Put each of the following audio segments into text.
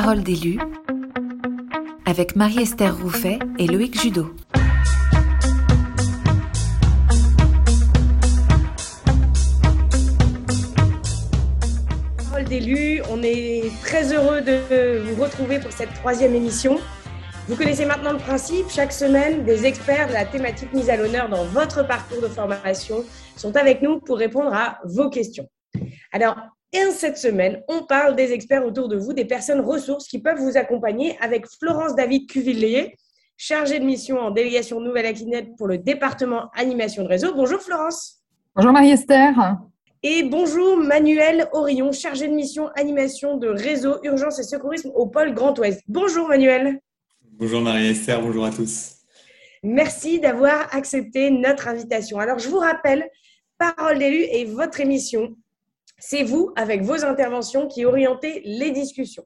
Parole d'élu avec Marie-Esther Rouffet et Loïc Judo. Parole d'élu, on est très heureux de vous retrouver pour cette troisième émission. Vous connaissez maintenant le principe, chaque semaine, des experts de la thématique mise à l'honneur dans votre parcours de formation sont avec nous pour répondre à vos questions. Alors, et cette semaine, on parle des experts autour de vous, des personnes ressources qui peuvent vous accompagner avec Florence David Cuvillier, chargée de mission en délégation Nouvelle-Aquitaine pour le département animation de réseau. Bonjour Florence. Bonjour Marie-Esther. Et bonjour Manuel Orion, chargé de mission animation de réseau urgence et secourisme au pôle Grand Ouest. Bonjour Manuel. Bonjour Marie-Esther, bonjour à tous. Merci d'avoir accepté notre invitation. Alors je vous rappelle, Parole d'élu est votre émission c'est vous, avec vos interventions, qui orientez les discussions.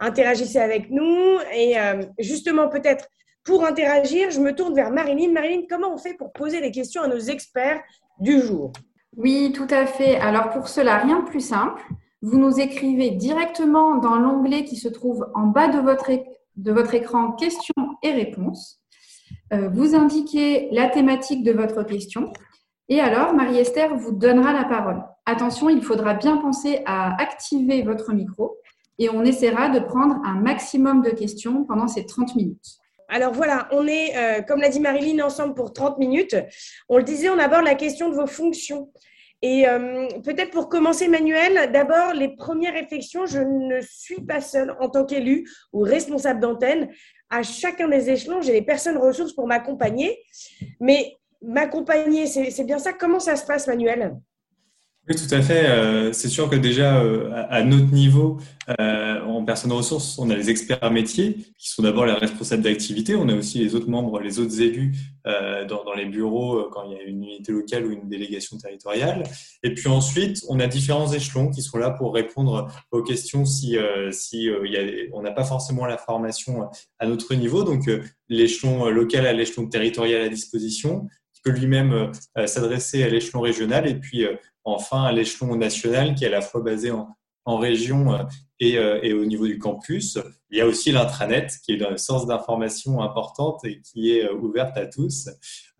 Interagissez avec nous et euh, justement peut-être pour interagir, je me tourne vers Marilyn. Marilyn, comment on fait pour poser des questions à nos experts du jour? Oui, tout à fait. Alors pour cela, rien de plus simple. Vous nous écrivez directement dans l'onglet qui se trouve en bas de votre, écran questions et réponses. Euh, vous indiquez la thématique de votre question et alors, Marie-Esther vous donnera la parole. Attention, il faudra bien penser à activer votre micro et on essaiera de prendre un maximum de questions pendant ces 30 minutes. Alors voilà, on est, euh, comme l'a dit Marilyn, ensemble pour 30 minutes. On le disait, on aborde la question de vos fonctions. Et euh, peut-être pour commencer, Manuel, d'abord, les premières réflexions, je ne suis pas seule en tant qu'élu ou responsable d'antenne. À chacun des échelons, j'ai des personnes ressources pour m'accompagner. Mais m'accompagner, c'est bien ça. Comment ça se passe, Manuel? Oui, tout à fait. Euh, c'est sûr que déjà, euh, à notre niveau, euh, en personnes ressources, on a les experts métiers qui sont d'abord les responsables d'activité. On a aussi les autres membres, les autres élus dans, les bureaux quand il y a une unité locale ou une délégation territoriale. Et puis ensuite, on a différents échelons qui sont là pour répondre aux questions si, si on n'a pas forcément la formation à notre niveau. Donc, l'échelon local à l'échelon territorial à disposition, qui peut lui-même s'adresser à l'échelon régional et puis enfin à l'échelon national qui est à la fois basé en, région euh, euh, et, au niveau du campus. Il y a aussi l'intranet qui est une source d'information importante et qui est euh, ouverte à tous.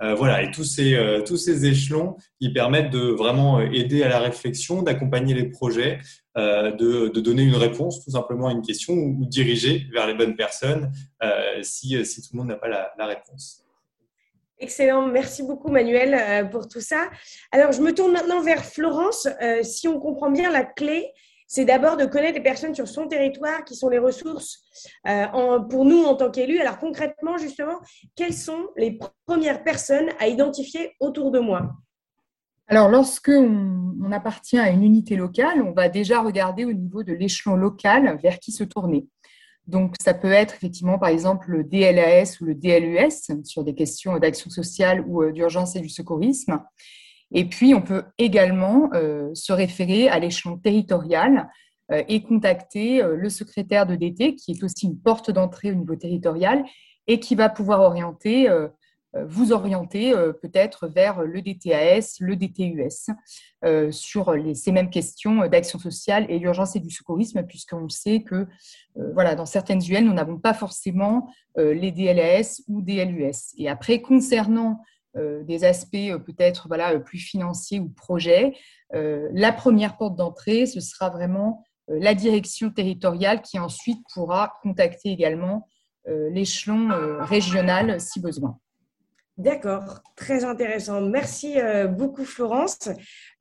voilà, et tous ces, échelons qui permettent de vraiment aider à la réflexion, d'accompagner les projets, de, donner une réponse tout simplement à une question ou, diriger vers les bonnes personnes si tout le monde n'a pas la réponse. Excellent, merci beaucoup Manuel euh, pour tout ça. Alors je me tourne maintenant vers Florence. Euh, si on comprend bien la clé, c'est d'abord de connaître les personnes sur son territoire qui sont les ressources euh, pour nous en tant qu'élus. Alors concrètement, justement, quelles sont les premières personnes à identifier autour de moi? Alors, lorsque on, appartient à une unité locale, on va déjà regarder au niveau de l'échelon local vers qui se tourner. Donc, ça peut être effectivement, par exemple, le DLAS ou le DLUS sur des questions d'action sociale ou euh, d'urgence et du secourisme. Et puis, on peut également euh, se référer à l'échelon territorial euh, et contacter le secrétaire de DT, qui est aussi une porte d'entrée au niveau territorial et qui va pouvoir orienter vous orienter euh, peut-être vers le DTAS, le DTUS euh, sur ces mêmes questions d'action sociale et d'urgence et du secourisme, puisqu'on sait que voilà, dans certaines UL, nous n'avons pas forcément les DLAS ou DLUS. Et après, concernant des aspects peut-être voilà, plus financiers ou projets, la première porte d'entrée, ce sera vraiment la direction territoriale qui ensuite pourra contacter également l'échelon régional si besoin. D'accord, très intéressant. Merci euh, beaucoup Florence.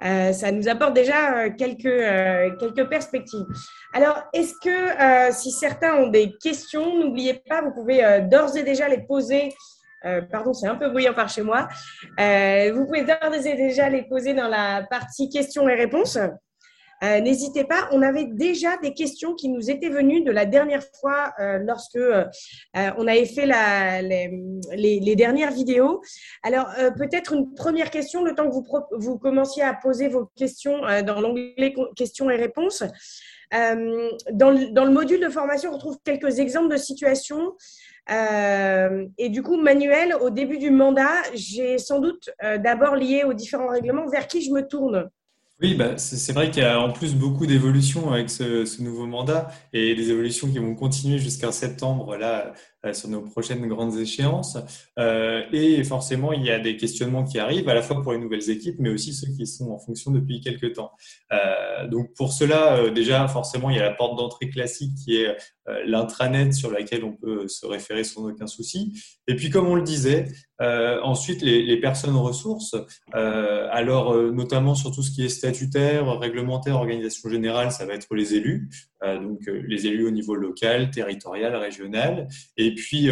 Euh, ça nous apporte déjà euh, quelques, quelques perspectives. Alors, est-ce que si certains ont des questions, n'oubliez pas, vous pouvez d'ores et déjà les poser. pardon, c'est un peu bruyant par chez moi. vous pouvez d'ores et déjà les poser dans la partie questions et réponses. Euh, n'hésitez pas, on avait déjà des questions qui nous étaient venues de la dernière fois euh, lorsque euh, on avait fait la, les, dernières vidéos. Alors, peut-être une première question, le temps que vous, vous commenciez à poser vos questions dans l'onglet questions et réponses. Dans le, dans, le, module de formation, on retrouve quelques exemples de situations. et du coup, Manuel, au début du mandat, j'ai sans doute d'abord lié aux différents règlements vers qui je me tourne Oui, bah, c'est vrai qu'il y a en plus beaucoup d'évolutions avec ce, nouveau mandat et des évolutions qui vont continuer jusqu'en septembre là euh, sur nos prochaines grandes échéances. Euh, et forcément, il y a des questionnements qui arrivent à la fois pour les nouvelles équipes, mais aussi ceux qui sont en fonction depuis quelques temps. Euh, donc pour cela, déjà forcément, il y a la porte d'entrée classique qui est l'intranet sur laquelle on peut se référer sans aucun souci. Et puis comme on le disait, euh, ensuite, les, les, personnes ressources, euh, alors euh, notamment sur tout ce qui est statutaire, réglementaire, organisation générale, ça va être les élus, euh, donc euh, les élus au niveau local, territorial, régional. Et puis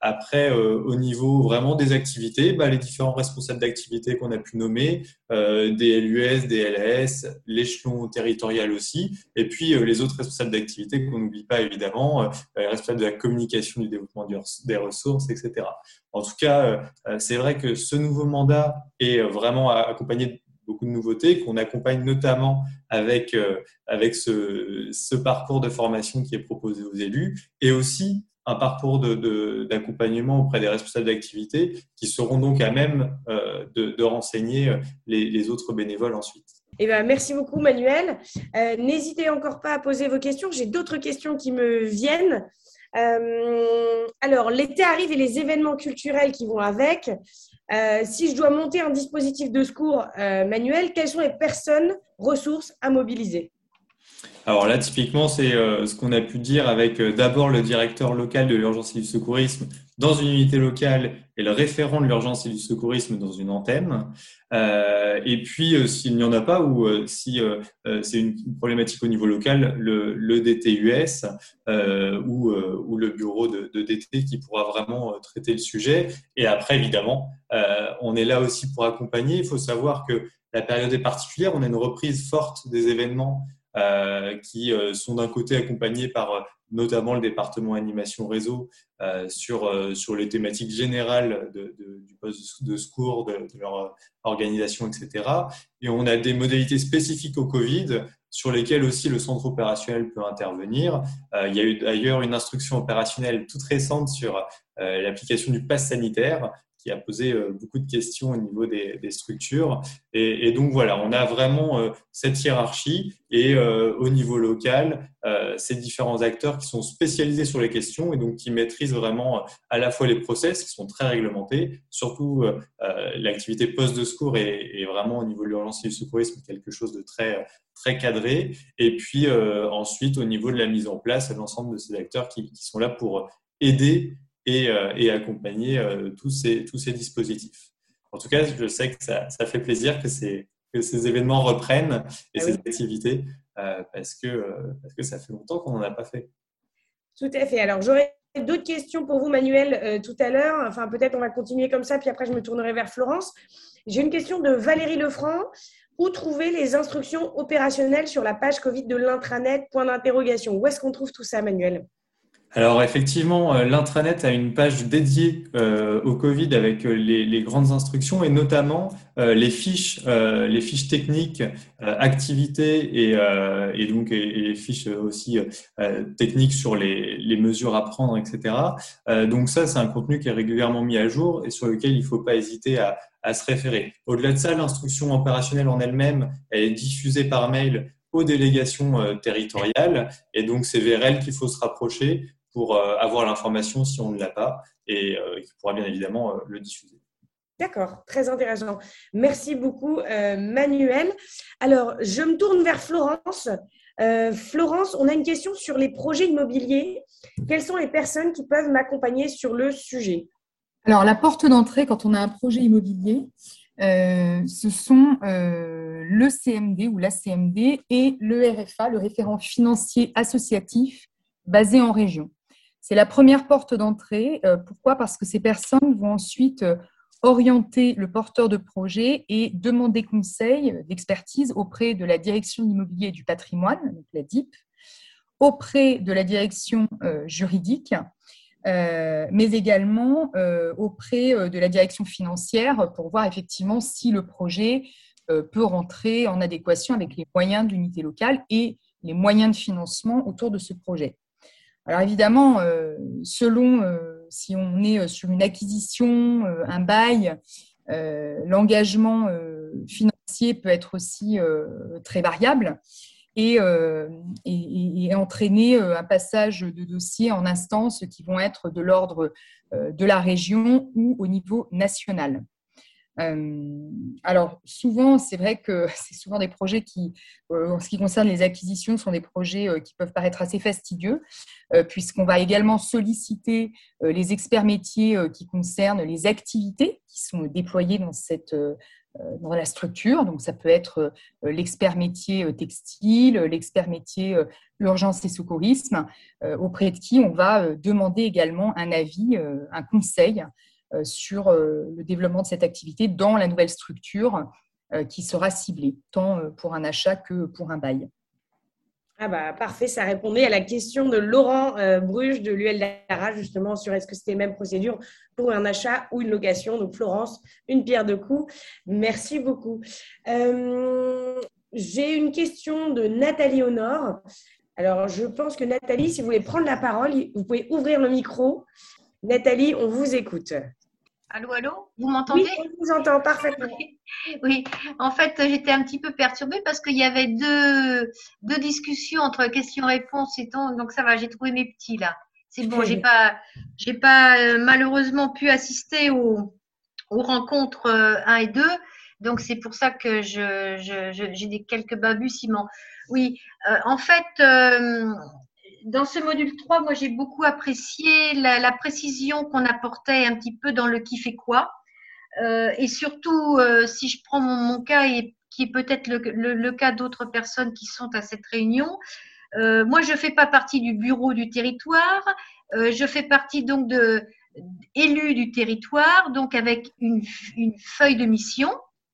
après, au niveau vraiment des activités, bah, les différents responsables d'activités qu'on a pu nommer, des LUS, des LAS, l'échelon territorial aussi, et puis les autres responsables d'activités qu'on n'oublie pas évidemment, les responsables de la communication, du développement des ressources, etc. En tout cas, euh, euh, c'est vrai que ce nouveau mandat est vraiment accompagné de beaucoup de nouveautés, qu'on accompagne notamment avec, euh, avec ce, ce, parcours de formation qui est proposé aux élus et aussi un parcours d'accompagnement auprès des responsables d'activité qui seront donc à même de, de, renseigner les, les, autres bénévoles ensuite. Eh ben, merci beaucoup Manuel. Euh, N'hésitez encore pas à poser vos questions. J'ai d'autres questions qui me viennent. Euh, alors, l'été arrive et les événements culturels qui vont avec. Euh, si je dois monter un dispositif de secours euh, manuel, quelles sont les personnes ressources à mobiliser? Alors là, typiquement, c'est euh, ce qu'on a pu dire avec euh, d'abord le directeur local de l'urgence et du secourisme dans une unité locale et le référent de l'urgence et du secourisme dans une antenne. Euh, et puis, s'il n'y en a pas ou si c'est une problématique au niveau local, le, DTUS ou, le bureau de, DT qui pourra vraiment traiter le sujet. Et après, évidemment, on est là aussi pour accompagner. Il faut savoir que la période est particulière. On a une reprise forte des événements qui euh, sont d'un côté accompagnés par euh, notamment le département animation réseau sur, sur les thématiques générales de, de, du poste de secours, de, de, leur organisation, etc. Et on a des modalités spécifiques au Covid sur lesquelles aussi le centre opérationnel peut intervenir. il y a eu d'ailleurs une instruction opérationnelle toute récente sur l'application du pass sanitaire qui a posé euh, beaucoup de questions au niveau des, structures. Et, donc voilà, on a vraiment euh, cette hiérarchie et euh, au niveau local, ces différents acteurs qui sont spécialisés sur les questions et donc qui maîtrisent vraiment à la fois les process qui sont très réglementés, surtout l'activité poste de secours est, vraiment au niveau de l'urgence et du secourisme quelque chose de très très cadré. Et puis ensuite au niveau de la mise en place, l'ensemble de ces acteurs qui sont là pour aider et, euh, et accompagner euh, tous, ces, tous ces dispositifs. En tout cas, je sais que ça, ça fait plaisir que ces, que ces événements reprennent et ah ces activités euh, parce, que, parce que ça fait longtemps qu'on n'en a pas fait. Tout à fait. Alors, j'aurais d'autres questions pour vous, Manuel, euh, tout à l'heure. Enfin, peut-être on va continuer comme ça, puis après, je me tournerai vers Florence. J'ai une question de Valérie Lefranc. Où trouver les instructions opérationnelles sur la page Covid de l'intranet? Point d'interrogation. Où est-ce qu'on trouve tout ça, Manuel? Alors effectivement, euh, l'intranet a une page dédiée euh, au Covid avec euh, les, les, grandes instructions et notamment euh, les fiches, euh, les fiches techniques, activités et, et donc et, les fiches aussi techniques sur les, les, mesures à prendre, etc. donc ça, c'est un contenu qui est régulièrement mis à jour et sur lequel il ne faut pas hésiter à, à se référer. Au-delà de ça, l'instruction opérationnelle en elle-même, elle est diffusée par mail aux délégations territoriales et donc c'est vers elles qu'il faut se rapprocher pour euh, avoir l'information si on ne l'a pas et euh, qui pourra bien évidemment euh, le diffuser. D'accord, très intéressant. Merci beaucoup, Manuel. Alors, je me tourne vers Florence. Florence, on a une question sur les projets immobiliers. Quelles sont les personnes qui peuvent m'accompagner sur le sujet? Alors, la porte d'entrée quand on a un projet immobilier, euh, ce sont euh, le CMD ou la CMD et le RFA, le référent financier associatif basé en région. C'est la première porte d'entrée. Euh, pourquoi? Parce que ces personnes vont ensuite euh, orienter le porteur de projet et demander conseil d'expertise auprès de la direction immobilier du patrimoine, donc la DIP, auprès de la direction euh, juridique, mais également auprès de la direction financière pour voir effectivement si le projet peut rentrer en adéquation avec les moyens d'unité locale et les moyens de financement autour de ce projet. Alors évidemment, euh, selon euh, si on est sur une acquisition, euh, un bail, l'engagement financier peut être aussi très variable et, et, entraîner un passage de dossiers en instances qui vont être de l'ordre de la région ou au niveau national. Euh, alors, souvent, c'est vrai que c'est souvent des projets qui, euh, en ce qui concerne les acquisitions, sont des projets euh, qui peuvent paraître assez fastidieux, puisqu'on va également solliciter les experts métiers qui concernent les activités qui sont déployées dans cette dans la structure. Donc, ça peut être l'expert métier textile, l'expert métier urgence et secourisme, auprès de qui on va demander également un avis, un conseil sur euh, le développement de cette activité dans la nouvelle structure euh, qui sera ciblée, tant pour un achat que pour un bail. Ah bah parfait, ça répondait à la question de Laurent Bruges de l'UL Dara justement sur est-ce que c'était la même procédure pour un achat ou une location. Donc Florence, une pierre de coups. Merci beaucoup. J'ai une question de Nathalie Honor. Alors je pense que Nathalie, si vous voulez prendre la parole, vous pouvez ouvrir le micro. Nathalie, on vous écoute. Allô, allô Vous m'entendez? Oui, on vous entend parfaitement. oui, en fait, j'étais un petit peu perturbée parce qu'il y avait deux, deux discussions entre questions-réponses et ton. Donc, ça va, j'ai trouvé mes petits là. C'est bon, j'ai pas, j'ai pas euh, malheureusement pu assister aux, aux rencontres 1 euh, et 2. Donc, c'est pour ça que je, j'ai des quelques balbutiements. Oui, euh, en fait, dans ce module 3, moi j'ai beaucoup apprécié la, précision qu'on apportait un petit peu dans le qui fait quoi. Euh, et surtout, euh, si je prends mon, cas et qui est peut-être le, cas d'autres personnes qui sont à cette réunion, euh, moi je ne fais pas partie du bureau du territoire, je fais partie donc de élus du territoire, donc avec une, feuille de mission,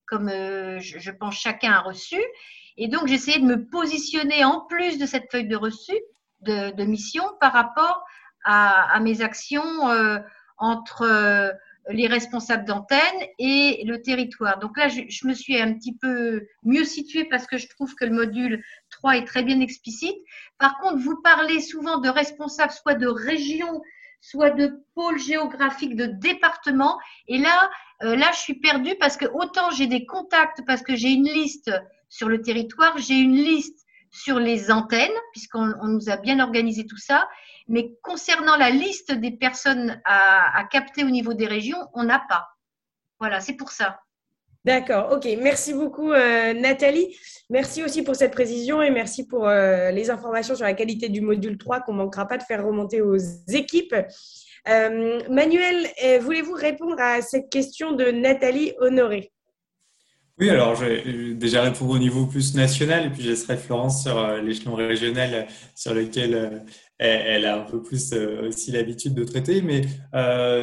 comme je, je, pense chacun a reçu. Et donc j'essayais de me positionner en plus de cette feuille de reçu de, mission par rapport à, mes actions euh, entre euh, les responsables d'antenne et le territoire. Donc là, je, me suis un petit peu mieux située parce que je trouve que le module 3 est très bien explicite. Par contre, vous parlez souvent de responsables, soit de région, soit de pôle géographique, de département. Et là, euh, là, je suis perdue parce que autant j'ai des contacts, parce que j'ai une liste sur le territoire, j'ai une liste sur les antennes, puisqu'on nous a bien organisé tout ça. Mais concernant la liste des personnes à, capter au niveau des régions, on n'a pas. Voilà, c'est pour ça. D'accord, ok. Merci beaucoup euh, Nathalie. Merci aussi pour cette précision et merci pour euh, les informations sur la qualité du module 3 qu'on ne manquera pas de faire remonter aux équipes. Euh, Manuel, voulez-vous répondre à cette question de Nathalie Honoré? Oui, alors je vais déjà répondre au niveau plus national et puis je laisserai Florence sur euh, l'échelon régional sur lequel euh, elle a un peu plus euh, aussi l'habitude de traiter. Mais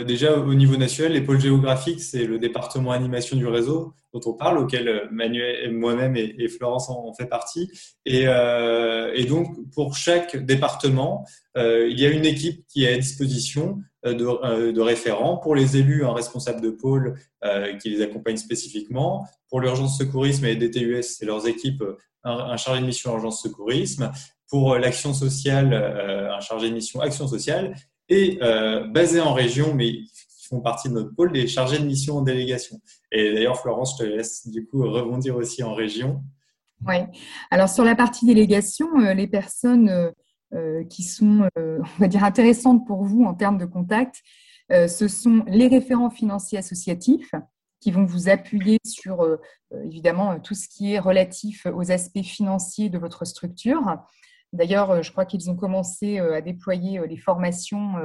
déjà au niveau national, les pôles géographiques, c'est le département animation du réseau dont on parle, auquel Manuel, moi-même et, Florence en, fait partie. Et, et, donc pour chaque département, il y a une équipe qui est à disposition de, de référents pour les élus, un responsable de pôle qui les accompagne spécifiquement, pour l'urgence secourisme et DTUS, c'est leurs équipes, un, chargé de mission urgence secourisme. Pour l'action sociale, euh, un chargé de mission action sociale. Et euh, basé en région, mais qui font partie de notre pôle, des chargés de mission en délégation. Et d'ailleurs, Florence, je te laisse du coup rebondir aussi en région. Oui. Alors sur la partie délégation, euh, les personnes qui sont, on va dire, intéressantes pour vous en termes de contact, ce sont les référents financiers associatifs, qui vont vous appuyer sur euh, euh, évidemment tout ce qui est relatif aux aspects financiers de votre structure. D'ailleurs, euh, je crois qu'ils ont commencé à déployer les formations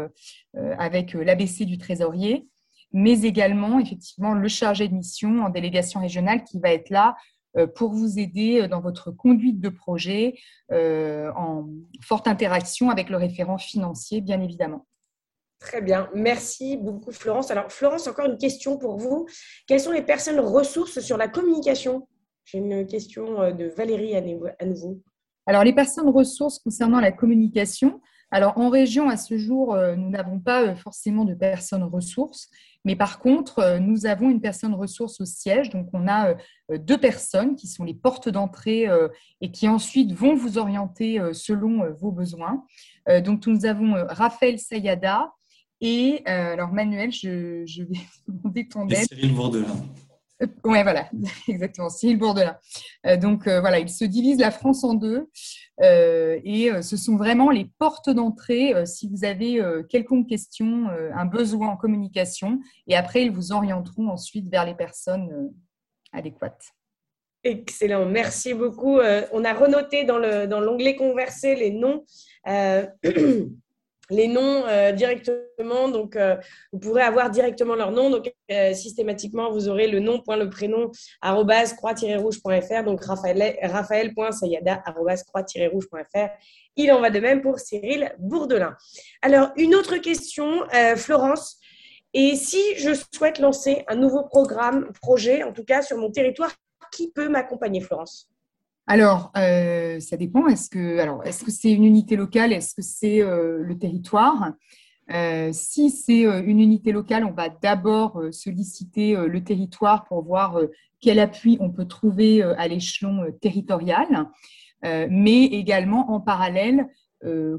avec l'ABC du trésorier, mais également effectivement le chargé de mission en délégation régionale qui va être là pour vous aider dans votre conduite de projet en forte interaction avec le référent financier, bien évidemment. Très bien. Merci beaucoup, Florence. Alors, Florence, encore une question pour vous. Quelles sont les personnes ressources sur la communication? J'ai une question euh, de Valérie à nouveau. Alors, les personnes ressources concernant la communication. Alors, en région, à ce jour, euh, nous n'avons pas euh, forcément de personnes ressources. Mais par contre, nous avons une personne ressource au siège. Donc, on a deux personnes qui sont les portes d'entrée et qui ensuite vont vous orienter selon vos besoins. Donc, nous avons Raphaël Sayada, et euh, alors, Manuel, je, vais demander ton aide. Cyril Bourdelin. Oui, voilà, exactement, Cyril Bourdelin. donc voilà, il se divise la France en deux et ce sont vraiment les portes d'entrée si vous avez quelconque question, un besoin en communication et après ils vous orienteront ensuite vers les personnes adéquates. Excellent, merci beaucoup. on a renoté dans l'onglet dans converser les noms les noms euh, directement. Donc, euh, vous pourrez avoir directement leur nom. Donc, euh, systématiquement, vous aurez le nom, point le prénom, arrobase croix-rouge.fr. Donc, raphaël, raphaël.sayada, croix-rouge.fr. Il en va de même pour Cyril Bourdelin. Alors, une autre question, Florence. Et si je souhaite lancer un nouveau programme, projet, en tout cas sur mon territoire, qui peut m'accompagner, Florence? Alors, euh, ça dépend. Est-ce que, alors, est-ce que c'est une unité locale? Est-ce que c'est euh, le territoire? Euh, Si c'est une unité locale, on va d'abord solliciter le territoire pour voir quel appui on peut trouver à l'échelon territorial, mais également en parallèle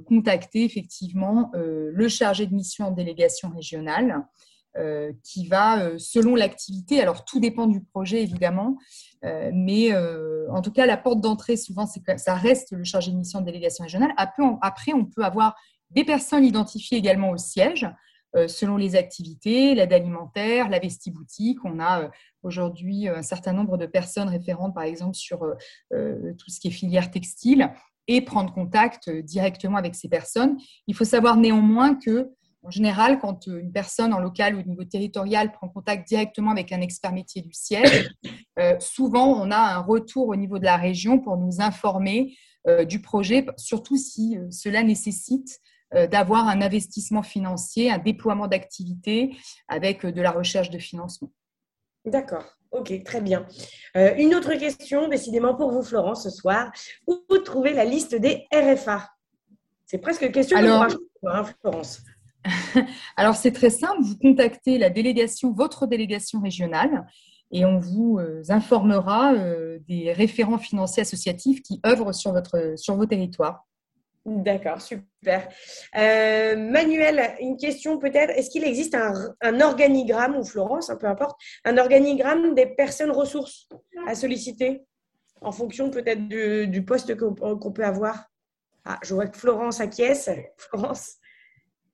contacter effectivement le chargé de mission en délégation régionale qui va, euh, selon l'activité, alors tout dépend du projet évidemment, euh, mais en tout cas, la porte d'entrée, souvent, ça reste le chargé de mission de délégation régionale. Après on, après, on peut avoir des personnes identifiées également au siège, selon les activités, l'aide alimentaire, la vestiboutique. On a aujourd'hui un certain nombre de personnes référentes, par exemple, sur tout ce qui est filière textile et prendre contact directement avec ces personnes. Il faut savoir néanmoins que en général, quand euh, une personne en local ou au niveau territorial prend contact directement avec un expert métier du siège, euh, souvent on a un retour au niveau de la région pour nous informer euh, du projet, surtout si cela nécessite d'avoir un investissement financier, un déploiement d'activités avec de la recherche de financement. D'accord. Ok, très bien. une autre question, décidément pour vous, Florence, ce soir. Où trouver la liste des RFA C'est presque une question Alors, de hein, Florence. Alors, c'est très simple. Vous contactez la délégation, votre délégation régionale, et on vous euh, informera euh, des référents financiers associatifs qui œuvrent sur, votre, sur vos territoires. D'accord, super. Euh, Manuel, une question peut-être. Est-ce qu'il existe un, organigramme, ou Florence, hein, peu importe, un organigramme des personnes ressources à solliciter en fonction peut-être du, poste qu'on peut avoir? Ah, Je vois que Florence acquiesce. Florence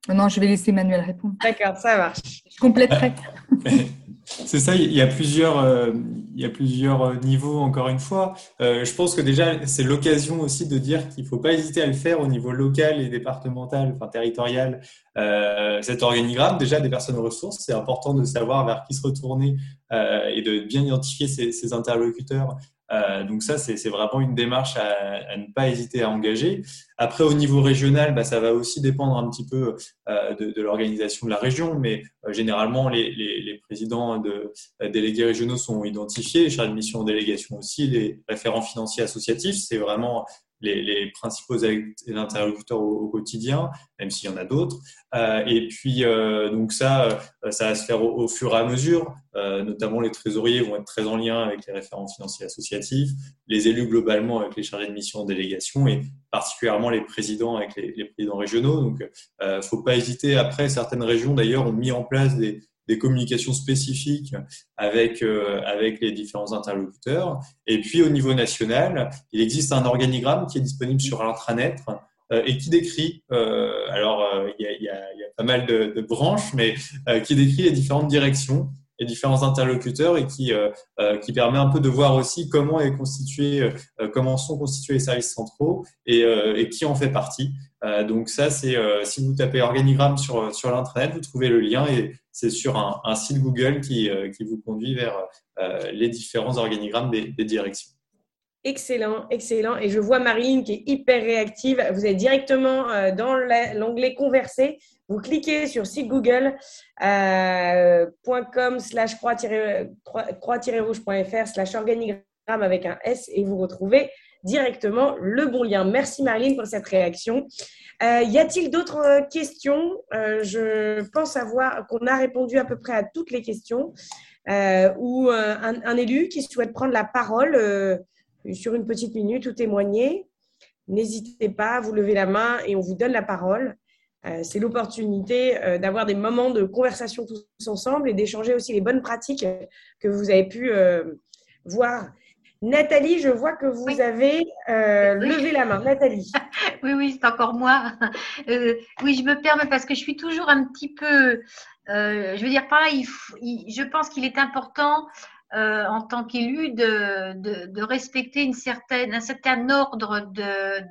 non, je vais laisser Manuel répondre. D'accord, ça marche. Je compléterai. C'est ça, il y a plusieurs, euh, il y a plusieurs euh, niveaux, encore une fois. Euh, je pense que déjà, c'est l'occasion aussi de dire qu'il ne faut pas hésiter à le faire au niveau local et départemental, enfin territorial, cet organigramme. Déjà, des personnes ressources, c'est important de savoir vers qui se retourner et de bien identifier ses interlocuteurs euh, donc ça, c'est vraiment une démarche à, ne pas hésiter à engager. Après, au niveau régional, bah, ça va aussi dépendre un petit peu euh, de, l'organisation de la région, mais euh, généralement, les, présidents de délégués régionaux sont identifiés, les chargés de mission en délégation aussi, les référents financiers associatifs, c'est vraiment les, principaux interlocuteurs au, quotidien, même s'il y en a d'autres. Euh, et puis, euh, donc ça, euh, ça va se faire au, fur et à mesure. notamment, les trésoriers vont être très en lien avec les référents financiers associatifs, les élus globalement avec les chargés de mission en délégation et particulièrement les présidents avec les, les présidents régionaux. Donc, ne faut pas hésiter. Après, certaines régions, d'ailleurs, ont mis en place des, des communications spécifiques avec, euh, avec les différents interlocuteurs. Et puis au niveau national, il existe un organigramme qui est disponible sur l'intranet euh, et qui décrit, euh, alors il y a, y, y, a, pas mal de, de branches, mais qui décrit les différentes directions les différents interlocuteurs et qui, qui permet un peu de voir aussi comment est constitué, comment sont constitués les services centraux et, et qui en fait partie. Donc ça, c'est si vous tapez organigramme sur, sur l'intranet, vous trouvez le lien et c'est sur un, site Google qui, euh, qui, vous conduit vers euh, les différents organigrammes des, directions. Excellent, excellent. Et je vois Marine qui est hyper réactive. Vous êtes directement euh, dans l'onglet Converser. Vous cliquez sur site google.com slash croix-rouge.fr slash organigramme avec un S et vous retrouvez directement le bon lien. Merci Marine pour cette réaction. Euh, y a-t-il d'autres euh, questions? Euh, Je pense avoir qu'on a répondu à peu près à toutes les questions. ou un, élu qui souhaite prendre la parole sur une petite minute ou témoigner, n'hésitez pas, vous levez la main et on vous donne la parole. c'est l'opportunité d'avoir des moments de conversation tous ensemble et d'échanger aussi les bonnes pratiques que vous avez pu voir. Nathalie, je vois que vous avez levé la main. Nathalie. oui, oui, c'est encore moi. oui, je me permets parce que je suis toujours un petit peu euh, je veux dire par là, je pense qu'il est important euh, en tant qu'élu de, de, respecter une certaine, un certain ordre de,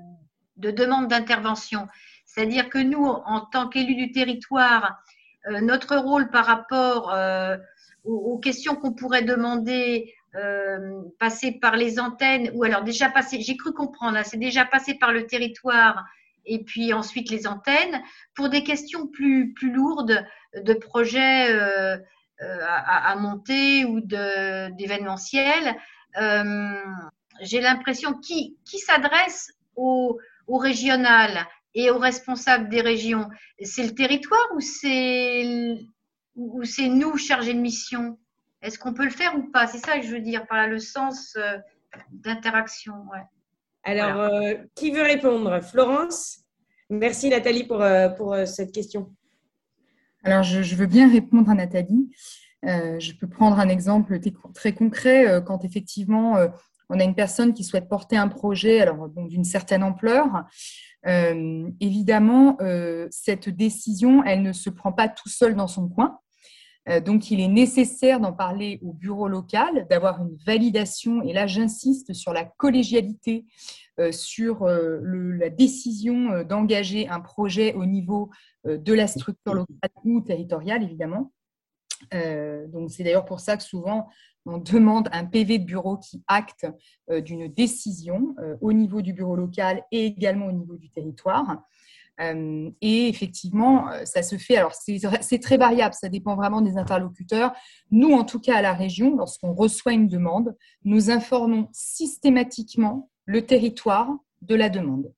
de demande d'intervention. C'est-à-dire que nous, en tant qu'élus du territoire, euh, notre rôle par rapport aux, questions qu'on pourrait demander, passer par les antennes, ou alors déjà passer, j'ai cru comprendre, c'est déjà passé par le territoire et puis ensuite les antennes, pour des questions plus, plus lourdes de projets euh, euh, à, monter ou d'événementiel. Euh, j'ai l'impression qui, qui s'adresse au, au régional et aux responsables des régions, c'est le territoire ou c'est nous chargés de mission? Est-ce qu'on peut le faire ou pas? C'est ça que je veux dire par là, le sens d'interaction. Ouais. Alors, qui veut répondre? Florence? Merci Nathalie pour, pour cette question. Alors, je, veux bien répondre à Nathalie. Euh, je peux prendre un exemple très concret euh, quand effectivement euh, on a une personne qui souhaite porter un projet alors d'une certaine ampleur. évidemment, cette décision, elle ne se prend pas tout seul dans son coin. Donc, il est nécessaire d'en parler au bureau local, d'avoir une validation. Et là, j'insiste sur la collégialité, sur la décision d'engager un projet au niveau euh, de la structure locale ou territoriale, évidemment. Euh, donc, c'est d'ailleurs pour ça que souvent, on demande un PV de bureau qui acte euh, d'une décision au niveau du bureau local et également au niveau du territoire. Et effectivement, ça se fait. Alors, c'est très variable, ça dépend vraiment des interlocuteurs. Nous, en tout cas, à la région, lorsqu'on reçoit une demande, nous informons systématiquement le territoire de la demande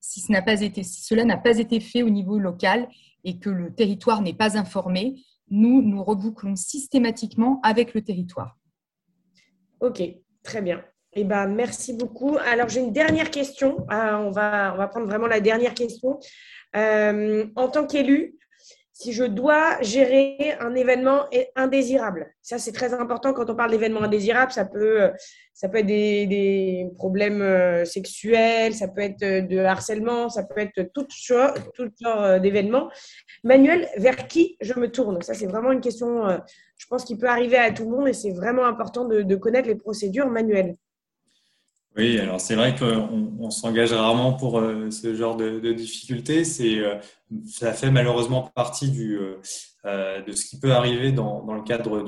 si cela n'a pas été fait au niveau local et que le territoire n'est pas informé, nous nous rebouclons systématiquement avec le territoire. Ok, très bien. Eh ben, merci beaucoup. Alors, j'ai une dernière question. Ah, on, va, on va prendre vraiment la dernière question. Euh, en tant qu'élu, si je dois gérer un événement indésirable. Ça, c'est très important quand on parle d'événements indésirables. Ça peut, ça peut être des, problèmes euh, sexuels, ça peut être de harcèlement, ça peut être tout genre, tout genre euh, d'événements. Manuel, vers qui je me tourne? Ça, c'est vraiment une question, euh, je pense, qui peut arriver à tout le monde et c'est vraiment important de, de connaître les procédures manuelles. Oui, alors c'est vrai qu'on on, s'engage rarement pour euh, ce genre de, de difficultés. C'est, euh, ça fait malheureusement partie du, euh, de ce qui peut arriver dans, le cadre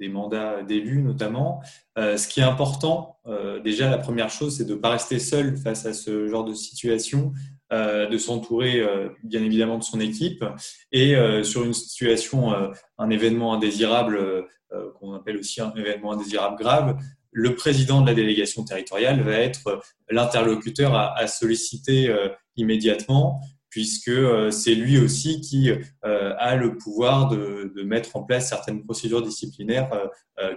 des mandats d'élus notamment. ce qui est important, déjà la première chose, c'est de ne pas rester seul face à ce genre de situation, de s'entourer bien évidemment de son équipe et sur une situation, un événement indésirable qu'on appelle aussi un événement indésirable grave, le président de la délégation territoriale va être l'interlocuteur à, solliciter euh, immédiatement, puisque euh, c'est lui aussi qui euh, a le pouvoir de, mettre en place certaines procédures disciplinaires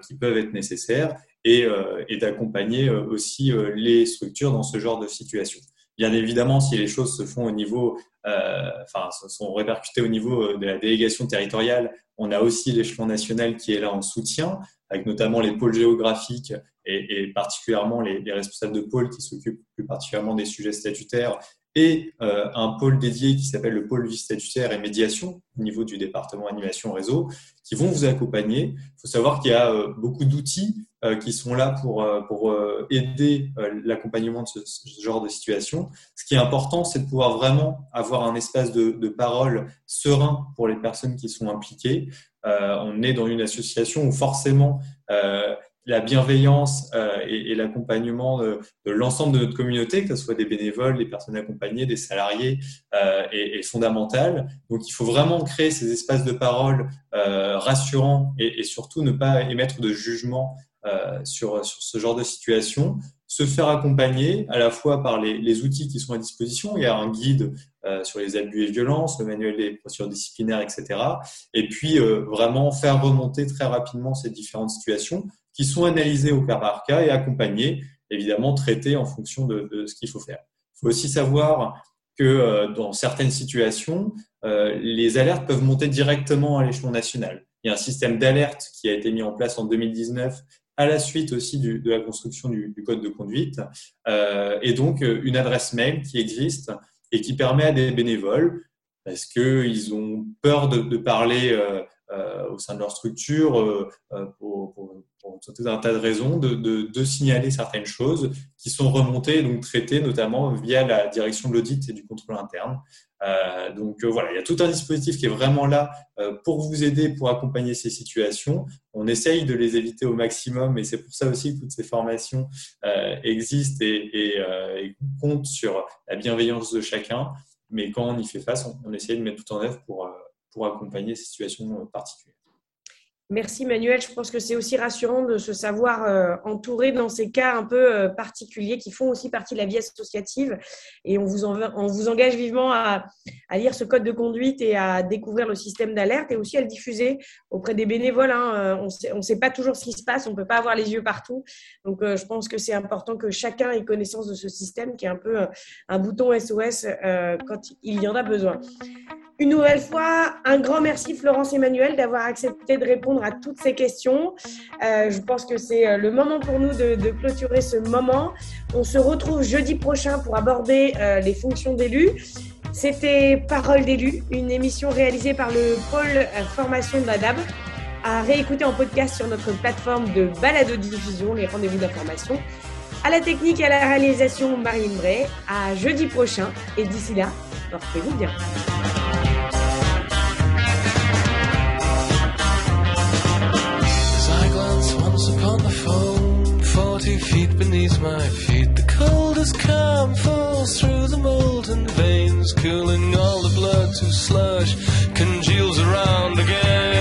qui peuvent être nécessaires et, et d'accompagner aussi les structures dans ce genre de situation. Bien évidemment, si les choses se font au niveau, enfin, sont répercutées au niveau de la délégation territoriale, on a aussi l'échelon national qui est là en soutien avec notamment les pôles géographiques et, particulièrement les, responsables de pôles qui s'occupent plus particulièrement des sujets statutaires et euh, un pôle dédié qui s'appelle le pôle vie statutaire et médiation au niveau du département animation réseau qui vont vous accompagner. Il faut savoir qu'il y a euh, beaucoup d'outils euh, qui sont là pour, pour aider l'accompagnement de ce, genre de situation. Ce qui est important, c'est de pouvoir vraiment avoir un espace de, de parole serein pour les personnes qui sont impliquées. on est dans une association où forcément la bienveillance euh, et, l'accompagnement de, l'ensemble de notre communauté, que ce soit des bénévoles, des personnes accompagnées, des salariés, euh, est, fondamental. Donc, il faut vraiment créer ces espaces de parole euh, rassurants et, surtout ne pas émettre de jugement sur, sur ce genre de situation. Se faire accompagner à la fois par les, les outils qui sont à disposition. Il y a un guide sur les abus et violences, le manuel des procédures disciplinaires, etc. Et puis, vraiment faire remonter très rapidement ces différentes situations qui sont analysés au cas par cas et accompagnés, évidemment traités en fonction de, ce qu'il faut faire. Il faut aussi savoir que dans certaines situations, les alertes peuvent monter directement à l'échelon national. Il y a un système d'alerte qui a été mis en place en 2019 à la suite aussi de la construction du, code de conduite, et donc une adresse mail qui existe et qui permet à des bénévoles, parce qu'ils ont peur de, parler euh, au sein de leur structure euh, euh, pour, pour, tout un tas de raisons, de, signaler certaines choses qui sont remontées et donc traitées notamment via la direction de l'audit et du contrôle interne. Euh, donc voilà, il y a tout un dispositif qui est vraiment là pour vous aider, pour accompagner ces situations. On essaye de les éviter au maximum et c'est pour ça aussi que toutes ces formations existent et, comptent sur la bienveillance de chacun. Mais quand on y fait face, on essaye de mettre tout en œuvre pour pour accompagner ces situations euh, particulières. Merci Manuel. Je pense que c'est aussi rassurant de se savoir euh, entouré dans ces cas un peu euh, particuliers qui font aussi partie de la vie associative. Et on vous, on vous engage vivement à, à, lire ce code de conduite et à découvrir le système d'alerte et aussi à le diffuser auprès des bénévoles. Hein. On ne sait pas toujours ce qui se passe, on ne peut pas avoir les yeux partout. Donc je pense que c'est important que chacun ait connaissance de ce système qui est un peu un bouton SOS quand il y en a besoin. Une nouvelle fois, un grand merci Florence Emmanuel d'avoir accepté de répondre à toutes ces questions. Euh, je pense que c'est euh, le moment pour nous de, clôturer ce moment. On se retrouve jeudi prochain pour aborder euh, les fonctions d'élus. C'était Parole d'élu, une émission réalisée par le pôle formation de la DAB, à réécouter en podcast sur notre plateforme de balado-diffusion, les rendez-vous d'information. À la technique et à la réalisation, Marine Bray. À jeudi prochain. Et d'ici là, portez-vous bien. empty feet beneath my feet. The coldest calm falls through the molten veins, cooling all the blood to slush, congeals around again.